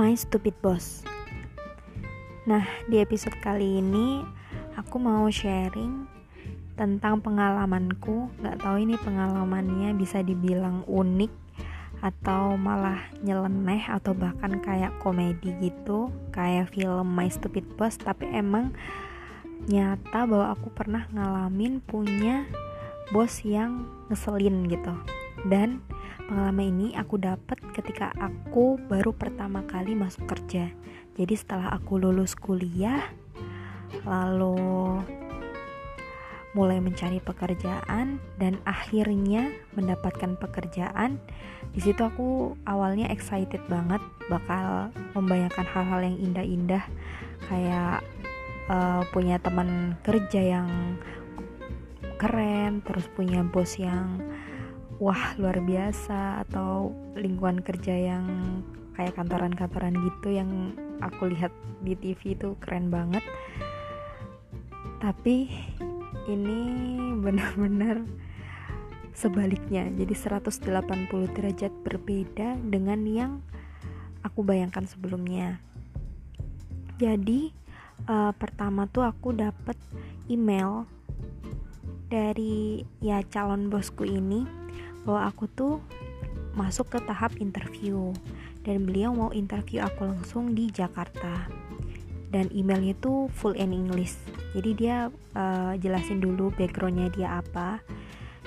My Stupid Boss. Nah, di episode kali ini aku mau sharing tentang pengalamanku. Gak tahu ini pengalamannya bisa dibilang unik atau malah nyeleneh atau bahkan kayak komedi gitu, kayak film My Stupid Boss. Tapi emang nyata bahwa aku pernah ngalamin punya bos yang ngeselin gitu. Dan Pengalaman ini aku dapat ketika aku baru pertama kali masuk kerja. Jadi setelah aku lulus kuliah, lalu mulai mencari pekerjaan dan akhirnya mendapatkan pekerjaan. Di situ aku awalnya excited banget bakal membayangkan hal-hal yang indah-indah kayak uh, punya teman kerja yang keren, terus punya bos yang wah luar biasa atau lingkungan kerja yang kayak kantoran-kantoran gitu yang aku lihat di TV itu keren banget. Tapi ini benar-benar sebaliknya. Jadi 180 derajat berbeda dengan yang aku bayangkan sebelumnya. Jadi uh, pertama tuh aku dapat email dari ya calon bosku ini bahwa aku tuh masuk ke tahap interview dan beliau mau interview aku langsung di Jakarta. Dan emailnya tuh full in English. Jadi dia uh, jelasin dulu backgroundnya dia apa.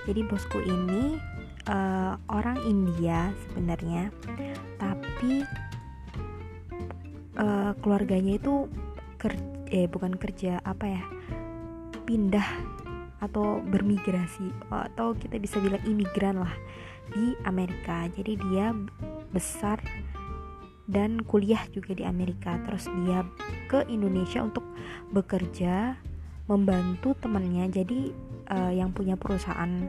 Jadi bosku ini uh, orang India sebenarnya tapi uh, keluarganya itu ker eh bukan kerja apa ya pindah atau bermigrasi atau kita bisa bilang imigran lah di Amerika jadi dia besar dan kuliah juga di Amerika terus dia ke Indonesia untuk bekerja membantu temannya jadi uh, yang punya perusahaan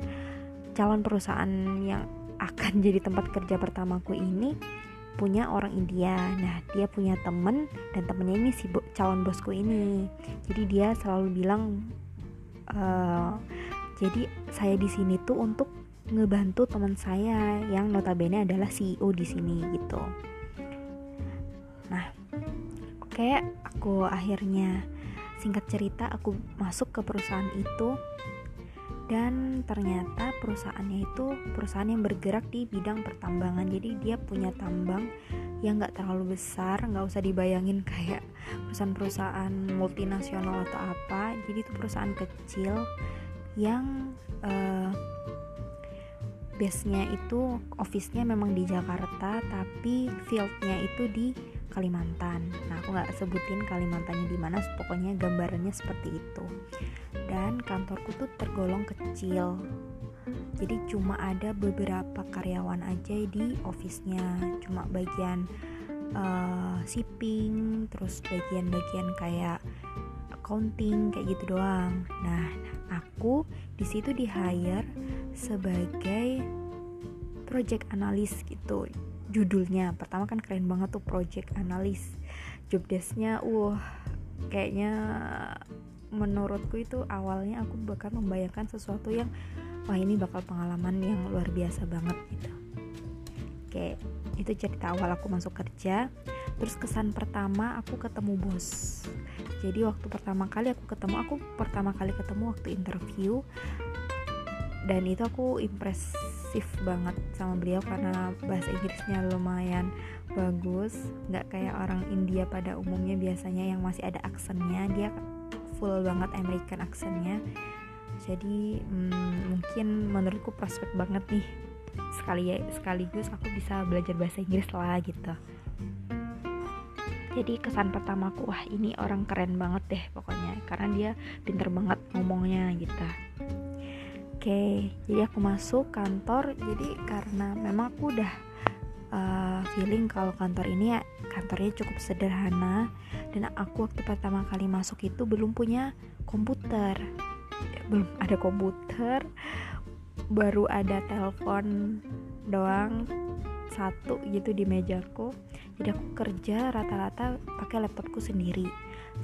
calon perusahaan yang akan jadi tempat kerja pertamaku ini punya orang India. Nah, dia punya temen dan temennya ini si calon bosku ini. Jadi dia selalu bilang uh, jadi saya di sini tuh untuk ngebantu teman saya yang notabene adalah CEO di sini gitu. Nah, oke, aku akhirnya singkat cerita aku masuk ke perusahaan itu dan ternyata perusahaannya itu perusahaan yang bergerak di bidang pertambangan jadi dia punya tambang yang nggak terlalu besar nggak usah dibayangin kayak perusahaan-perusahaan multinasional atau apa jadi itu perusahaan kecil yang uh, base-nya itu office-nya memang di Jakarta tapi field-nya itu di Kalimantan. Nah, aku nggak sebutin Kalimantannya di mana, pokoknya gambarannya seperti itu. Dan kantorku tuh tergolong kecil. Jadi cuma ada beberapa karyawan aja di office-nya, cuma bagian uh, shipping, terus bagian-bagian kayak accounting kayak gitu doang. Nah, aku di situ di hire sebagai project analyst gitu. Judulnya pertama kan keren banget tuh project analyst. Job desknya uh kayaknya menurutku itu awalnya aku bakal membayangkan sesuatu yang wah ini bakal pengalaman yang luar biasa banget gitu. Oke itu cerita awal aku masuk kerja. Terus kesan pertama aku ketemu bos. Jadi waktu pertama kali aku ketemu aku pertama kali ketemu waktu interview. Dan itu aku impresif banget sama beliau karena bahasa Inggrisnya lumayan bagus. Nggak kayak orang India pada umumnya biasanya yang masih ada aksennya. Dia full banget American aksennya. Jadi hmm, mungkin menurutku prospek banget nih sekali sekaligus aku bisa belajar bahasa Inggris lah gitu. Jadi kesan pertamaku wah ini orang keren banget deh pokoknya. Karena dia pinter banget ngomongnya gitu. Okay, jadi aku masuk kantor. Jadi karena memang aku udah uh, feeling kalau kantor ini ya kantornya cukup sederhana. Dan aku waktu pertama kali masuk itu belum punya komputer. Ya, belum ada komputer baru ada telepon doang satu gitu di mejaku. Jadi aku kerja rata-rata pakai laptopku sendiri.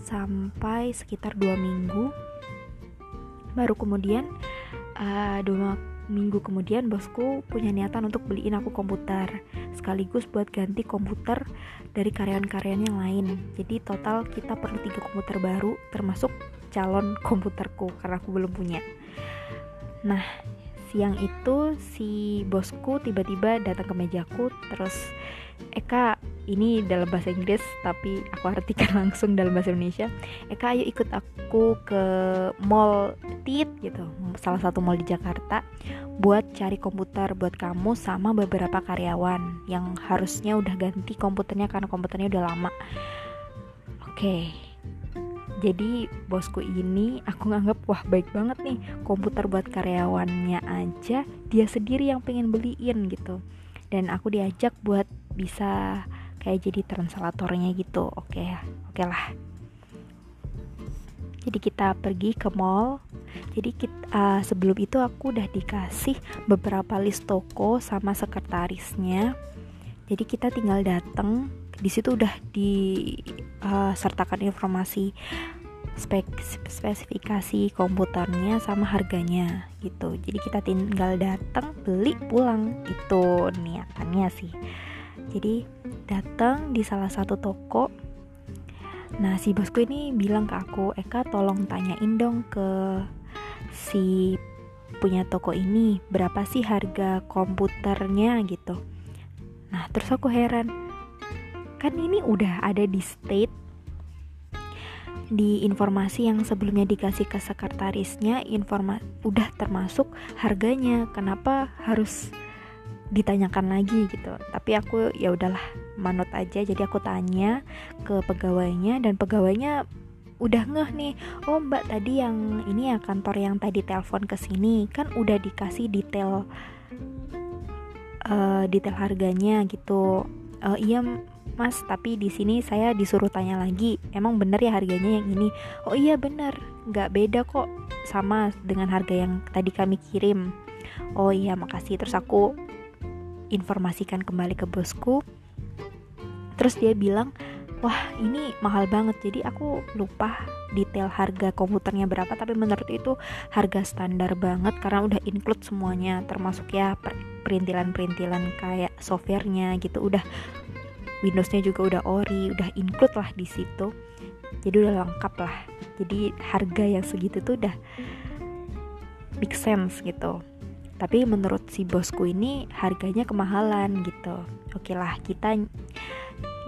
Sampai sekitar dua minggu. Baru kemudian uh, dua minggu kemudian bosku punya niatan untuk beliin aku komputer. Sekaligus buat ganti komputer dari karyawan-karyawan yang lain. Jadi total kita perlu tiga komputer baru termasuk calon komputerku karena aku belum punya. Nah siang itu si bosku tiba-tiba datang ke mejaku terus Eka ini dalam bahasa Inggris tapi aku artikan langsung dalam bahasa Indonesia. Eka ayo ikut aku ke mall Tit gitu. Salah satu mall di Jakarta buat cari komputer buat kamu sama beberapa karyawan yang harusnya udah ganti komputernya karena komputernya udah lama. Oke. okay. Jadi bosku ini aku nganggap wah baik banget nih komputer buat karyawannya aja dia sendiri yang pengen beliin gitu. Dan aku diajak buat bisa kayak jadi translatornya gitu. Oke okay, oke okay lah. Jadi kita pergi ke mall. Jadi kita, uh, sebelum itu aku udah dikasih beberapa list toko sama sekretarisnya. Jadi kita tinggal datang di situ udah disertakan uh, informasi spek spesifikasi komputernya sama harganya gitu. Jadi kita tinggal datang beli pulang. Itu niatannya sih. Jadi datang di salah satu toko. Nah si bosku ini bilang ke aku Eka tolong tanyain dong ke si punya toko ini berapa sih harga komputernya? Gitu. Nah terus aku heran kan ini udah ada di state. Di informasi yang sebelumnya dikasih ke sekretarisnya informa udah termasuk harganya. Kenapa harus ditanyakan lagi gitu? Tapi aku ya udahlah manut aja. Jadi aku tanya ke pegawainya dan pegawainya udah ngeh nih oh mbak tadi yang ini ya kantor yang tadi telepon ke sini kan udah dikasih detail uh, detail harganya gitu. Uh, iya mas tapi di sini saya disuruh tanya lagi emang bener ya harganya yang ini? Oh iya bener. Nggak beda kok sama dengan harga yang tadi kami kirim. Oh iya makasih. Terus aku informasikan kembali ke bosku. Terus dia bilang wah ini mahal banget. Jadi aku lupa detail harga komputernya berapa tapi menurut itu harga standar banget karena udah include semuanya termasuk ya perintilan-perintilan kayak softwarenya gitu. Udah Windowsnya juga udah ori udah include lah di situ. Jadi udah lengkap lah. Jadi harga yang segitu tuh udah make sense gitu. Tapi menurut si bosku ini harganya kemahalan gitu. Oke lah kita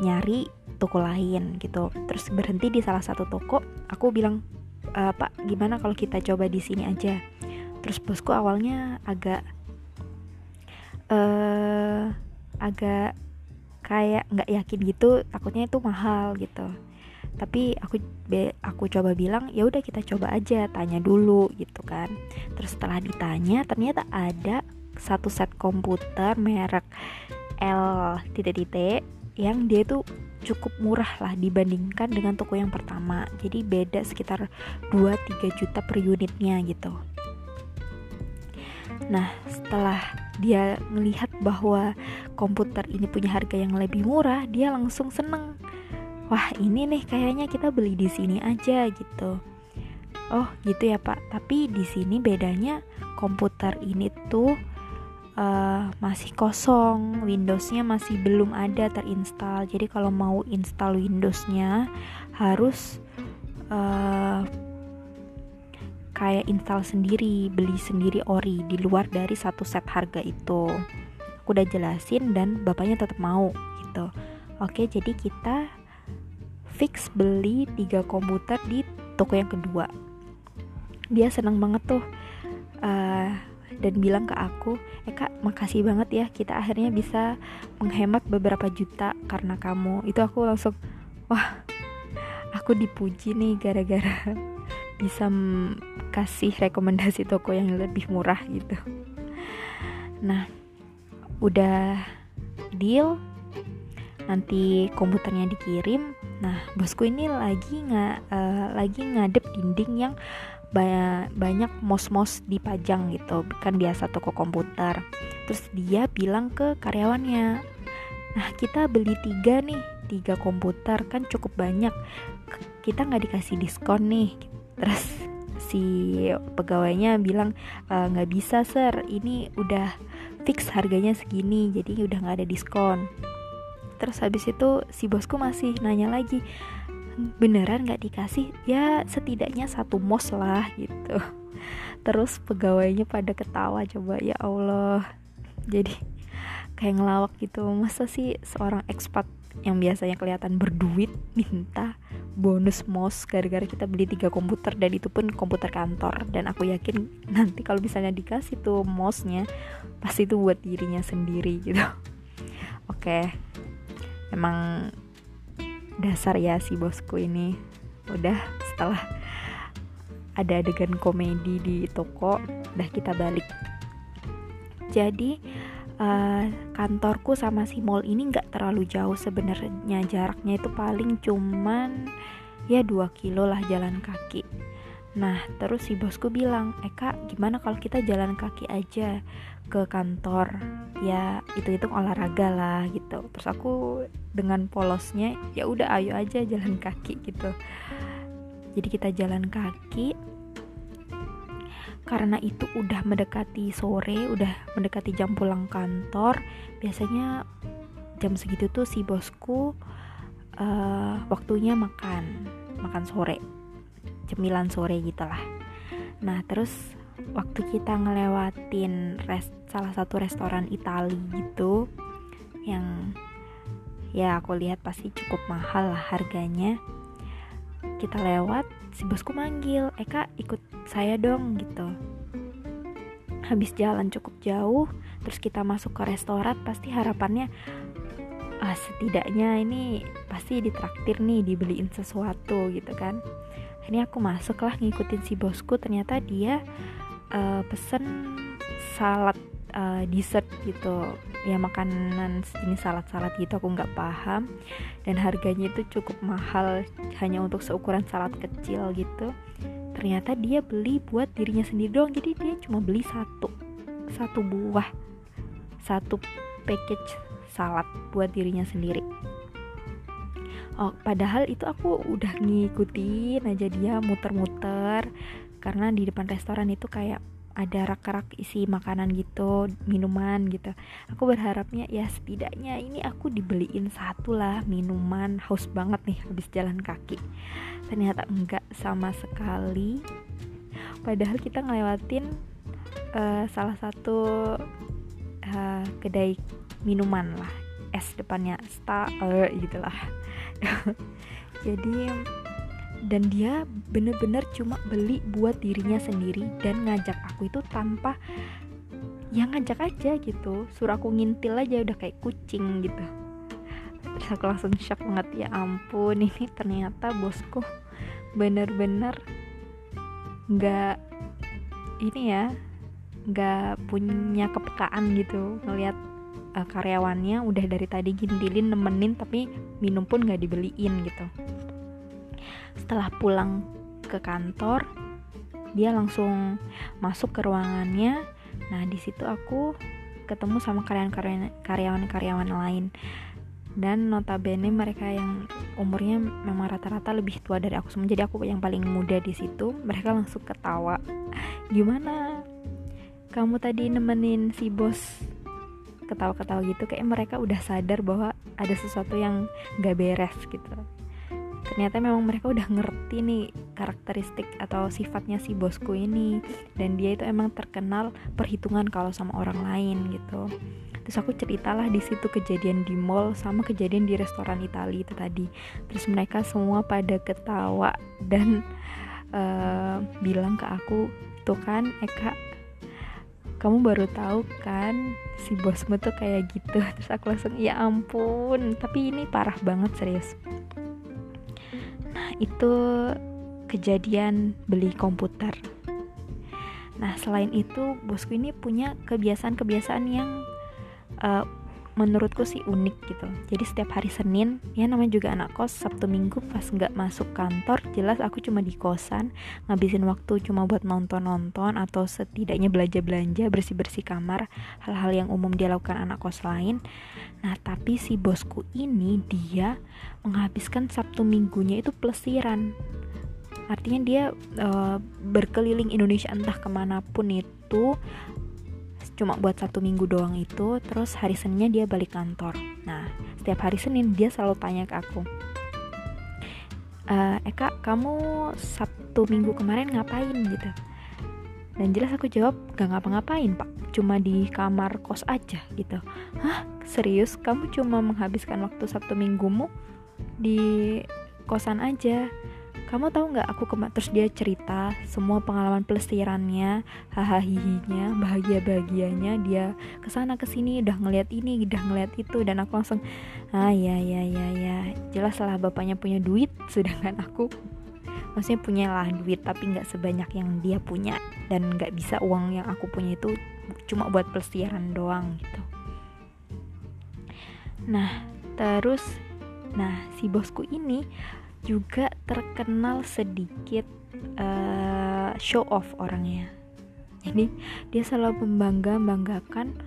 nyari toko lain gitu. Terus berhenti di salah satu toko aku bilang e, pak gimana kalau kita coba di sini aja? Terus bosku awalnya agak uh, agak kayak nggak yakin gitu takutnya itu mahal gitu. Tapi aku aku coba bilang ya udah kita coba aja tanya dulu gitu kan. Terus setelah ditanya ternyata ada satu set komputer merek L titik-titik yang dia tuh cukup murah lah dibandingkan dengan toko yang pertama. Jadi beda sekitar 2-3 juta per unitnya gitu nah setelah dia melihat bahwa komputer ini punya harga yang lebih murah dia langsung seneng. Wah ini nih kayaknya kita beli di sini aja gitu. Oh gitu ya pak. Tapi di sini bedanya komputer ini tuh uh, masih kosong Windowsnya masih belum ada terinstall. Jadi kalau mau install Windowsnya harus uh, kayak install sendiri beli sendiri ori di luar dari satu set harga itu. Aku udah jelasin dan bapaknya tetap mau gitu. Oke jadi kita fix beli tiga komputer di toko yang kedua. Dia senang banget tuh uh, dan bilang ke aku eh kak makasih banget ya kita akhirnya bisa menghemat beberapa juta karena kamu. Itu aku langsung wah aku dipuji nih gara-gara bisa kasih rekomendasi toko yang lebih murah gitu. Nah udah deal nanti komputernya dikirim. Nah bosku ini lagi nggak uh, lagi ngadep dinding yang ba banyak mos-mos dipajang gitu. Kan biasa toko komputer. Terus dia bilang ke karyawannya nah kita beli tiga nih tiga komputer. Kan cukup banyak. Kita nggak dikasih diskon nih. Terus si pegawainya bilang e, nggak e, bisa sir. Ini udah fix harganya segini jadi udah nggak ada diskon. Terus habis itu si bosku masih nanya lagi beneran nggak dikasih? Ya setidaknya satu mos lah gitu. Terus pegawainya pada ketawa coba ya Allah. Jadi kayak ngelawak gitu. Masa sih seorang ekspat yang biasanya kelihatan berduit minta bonus mos gara-gara kita beli tiga komputer dan itu pun komputer kantor. Dan aku yakin nanti kalau misalnya dikasih tuh mosnya pasti itu buat dirinya sendiri gitu. Oke emang dasar ya si bosku ini. Udah setelah ada adegan komedi di toko udah kita balik. Jadi uh, kantorku sama si mall ini nggak terlalu jauh sebenarnya jaraknya itu paling cuman ya 2 kilo lah jalan kaki. Nah terus si bosku bilang eh kak gimana kalau kita jalan kaki aja ke kantor? Ya itu itu olahraga lah gitu. Terus aku dengan polosnya ya udah ayo aja jalan kaki gitu. Jadi kita jalan kaki karena itu udah mendekati sore udah mendekati jam pulang kantor biasanya jam segitu tuh si bosku uh, waktunya makan makan sore cemilan sore gitulah nah terus waktu kita ngelewatin rest salah satu restoran Itali gitu yang ya aku lihat pasti cukup mahal lah harganya kita lewat si bosku manggil Eka ikut saya dong gitu. Habis jalan cukup jauh terus kita masuk ke restoran pasti harapannya ah setidaknya ini pasti ditraktir nih dibeliin sesuatu gitu kan. Ini aku masuk lah ngikutin si bosku ternyata dia uh, pesen salad uh, dessert gitu. Ya makanan jenis salad-salad gitu aku nggak paham. Dan harganya itu cukup mahal hanya untuk seukuran salad kecil gitu. Ternyata dia beli buat dirinya sendiri doang jadi dia cuma beli satu satu buah satu package salad buat dirinya sendiri. Oh padahal itu aku udah ngikutin aja dia muter-muter karena di depan restoran itu kayak ada rak-rak isi makanan gitu minuman gitu. Aku berharapnya ya setidaknya ini aku dibeliin satu lah minuman. Haus banget nih habis jalan kaki. Ternyata enggak sama sekali. Padahal kita ngelewatin uh, salah satu uh, kedai minuman lah. Es depannya star uh, gitulah jadi dan dia bener-bener cuma beli buat dirinya sendiri dan ngajak aku itu tanpa yang ngajak aja gitu. Suruh aku ngintil aja udah kayak kucing gitu. Terus aku langsung shock banget ya ampun ini ternyata bosku bener-bener nggak ini ya nggak punya kepekaan gitu ngelihat uh, karyawannya udah dari tadi gintilin nemenin tapi minum pun nggak dibeliin gitu setelah pulang ke kantor dia langsung masuk ke ruangannya. Nah di situ aku ketemu sama karyawan-karyawan lain. Dan notabene mereka yang umurnya memang rata-rata lebih tua dari aku semua. Jadi aku yang paling muda di situ. Mereka langsung ketawa. Gimana? Kamu tadi nemenin si bos? Ketawa-ketawa gitu. Kayak mereka udah sadar bahwa ada sesuatu yang gak beres gitu ternyata memang mereka udah ngerti nih karakteristik atau sifatnya si bosku ini. Dan dia itu emang terkenal perhitungan kalau sama orang lain gitu. Terus aku ceritalah di situ kejadian di mall sama kejadian di restoran Italia itu tadi. Terus mereka semua pada ketawa dan uh, bilang ke aku tuh kan Eka kamu baru tahu kan si bosmu tuh kayak gitu? Terus aku langsung ya ampun tapi ini parah banget serius itu kejadian beli komputer. Nah, selain itu, bosku ini punya kebiasaan-kebiasaan yang uh, menurutku sih unik gitu. Jadi setiap hari Senin ya namanya juga anak kos Sabtu Minggu pas nggak masuk kantor jelas aku cuma di kosan ngabisin waktu cuma buat nonton-nonton atau setidaknya belanja-belanja bersih-bersih kamar hal-hal yang umum dia lakukan anak kos lain. Nah tapi si bosku ini dia menghabiskan Sabtu Minggunya itu pelesiran artinya dia uh, berkeliling Indonesia entah ke mana pun itu cuma buat satu minggu doang itu terus hari Seninnya dia balik kantor. Nah setiap hari Senin dia selalu tanya ke aku e, Eka kamu Sabtu minggu kemarin ngapain? Gitu. Dan jelas aku jawab gak ngapa-ngapain pak. Cuma di kamar kos aja gitu. Hah? Serius? Kamu cuma menghabiskan waktu Sabtu minggumu di kosan aja kamu tahu nggak aku kema terus dia cerita semua pengalaman pelesirannya hahaha bahagia bahagianya dia ke sana ke sini udah ngeliat ini udah ngeliat itu dan aku langsung ah ya ya ya ya jelas lah bapaknya punya duit sedangkan aku maksudnya punya lah duit tapi nggak sebanyak yang dia punya dan nggak bisa uang yang aku punya itu cuma buat pelesiran doang gitu. Nah terus nah si bosku ini juga terkenal sedikit uh, show off orangnya. Jadi dia selalu membangga banggakan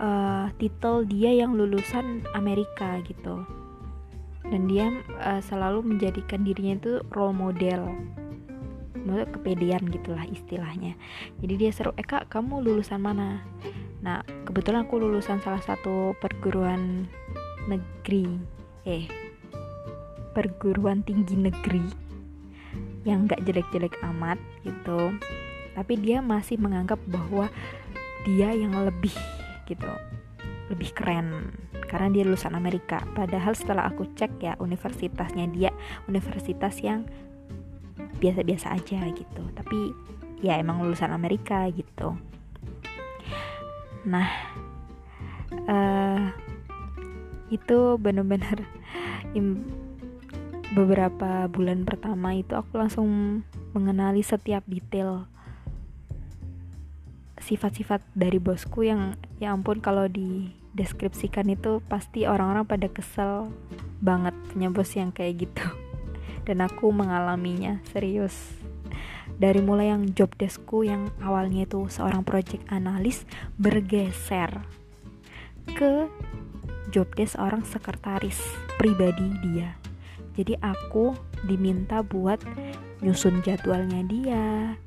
uh, titel dia yang lulusan Amerika gitu. Dan dia uh, selalu menjadikan dirinya itu role model. Maksudnya kepedean gitulah istilahnya. Jadi dia seru eh kak kamu lulusan mana? Nah kebetulan aku lulusan salah satu perguruan negeri. Eh perguruan tinggi negeri yang gak jelek-jelek amat gitu. Tapi dia masih menganggap bahwa dia yang lebih gitu lebih keren karena dia lulusan Amerika. Padahal setelah aku cek ya universitasnya dia universitas yang biasa-biasa aja gitu. Tapi ya emang lulusan Amerika gitu. Nah uh, itu bener-bener beberapa bulan pertama itu aku langsung mengenali setiap detail sifat-sifat dari bosku yang ya ampun kalau dideskripsikan itu pasti orang-orang pada kesel banget punya bos yang kayak gitu. Dan aku mengalaminya serius. Dari mulai yang job deskku yang awalnya itu seorang project analis bergeser ke job desk orang sekretaris pribadi dia jadi aku diminta buat nyusun jadwalnya dia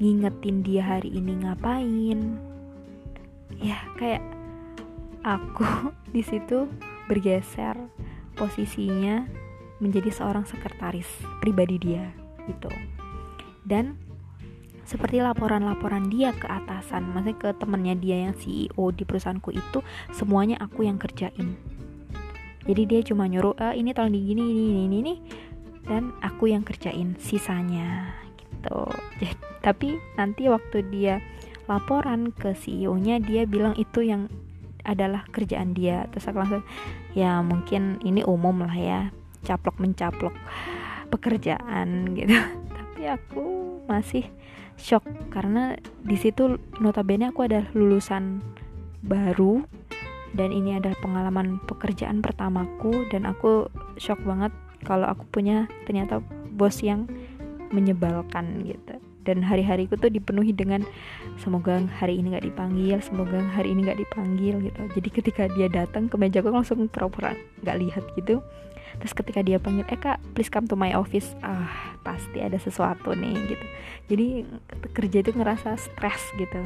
ngingetin dia hari ini ngapain. Ya kayak aku di situ bergeser posisinya menjadi seorang sekretaris pribadi dia gitu. Dan seperti laporan-laporan dia ke atasan maksudnya ke temennya dia yang CEO di perusahaanku itu semuanya aku yang kerjain jadi dia cuma nyuruh e, ini tolong digini ini ini ini, dan aku yang kerjain sisanya gitu. Jadi, tapi nanti waktu dia laporan ke CEO-nya dia bilang itu yang adalah kerjaan dia. Terus aku langsung ya mungkin ini umum lah ya caplok mencaplok pekerjaan gitu. Tapi aku masih shock karena di situ notabene aku ada lulusan baru dan ini adalah pengalaman pekerjaan pertamaku dan aku shock banget kalau aku punya ternyata bos yang menyebalkan gitu. Dan hari-hariku tuh dipenuhi dengan semoga hari ini nggak dipanggil semoga hari ini nggak dipanggil gitu. Jadi ketika dia datang ke meja aku langsung pura-pura nggak lihat gitu. Terus ketika dia panggil eh kak please come to my office. Ah pasti ada sesuatu nih gitu. Jadi kerja itu ngerasa stres gitu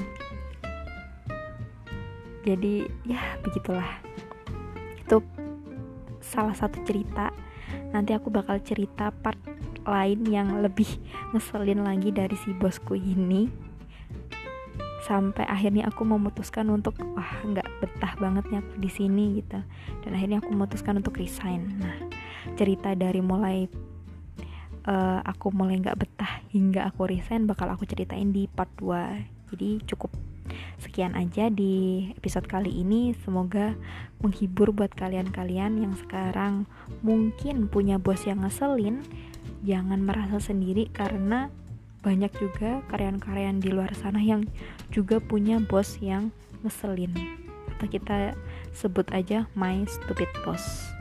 jadi ya begitulah. Itu salah satu cerita. Nanti aku bakal cerita part lain yang lebih ngeselin lagi dari si bosku ini. Sampai akhirnya aku memutuskan untuk wah nggak betah banget nih aku di sini gitu. Dan akhirnya aku memutuskan untuk resign. Nah cerita dari mulai uh, aku mulai nggak betah hingga aku resign bakal aku ceritain di part 2 jadi cukup Sekian aja di episode kali ini. Semoga menghibur buat kalian-kalian yang sekarang mungkin punya bos yang ngeselin. Jangan merasa sendiri karena banyak juga karyawan-karyawan di luar sana yang juga punya bos yang ngeselin. Atau kita sebut aja my stupid boss.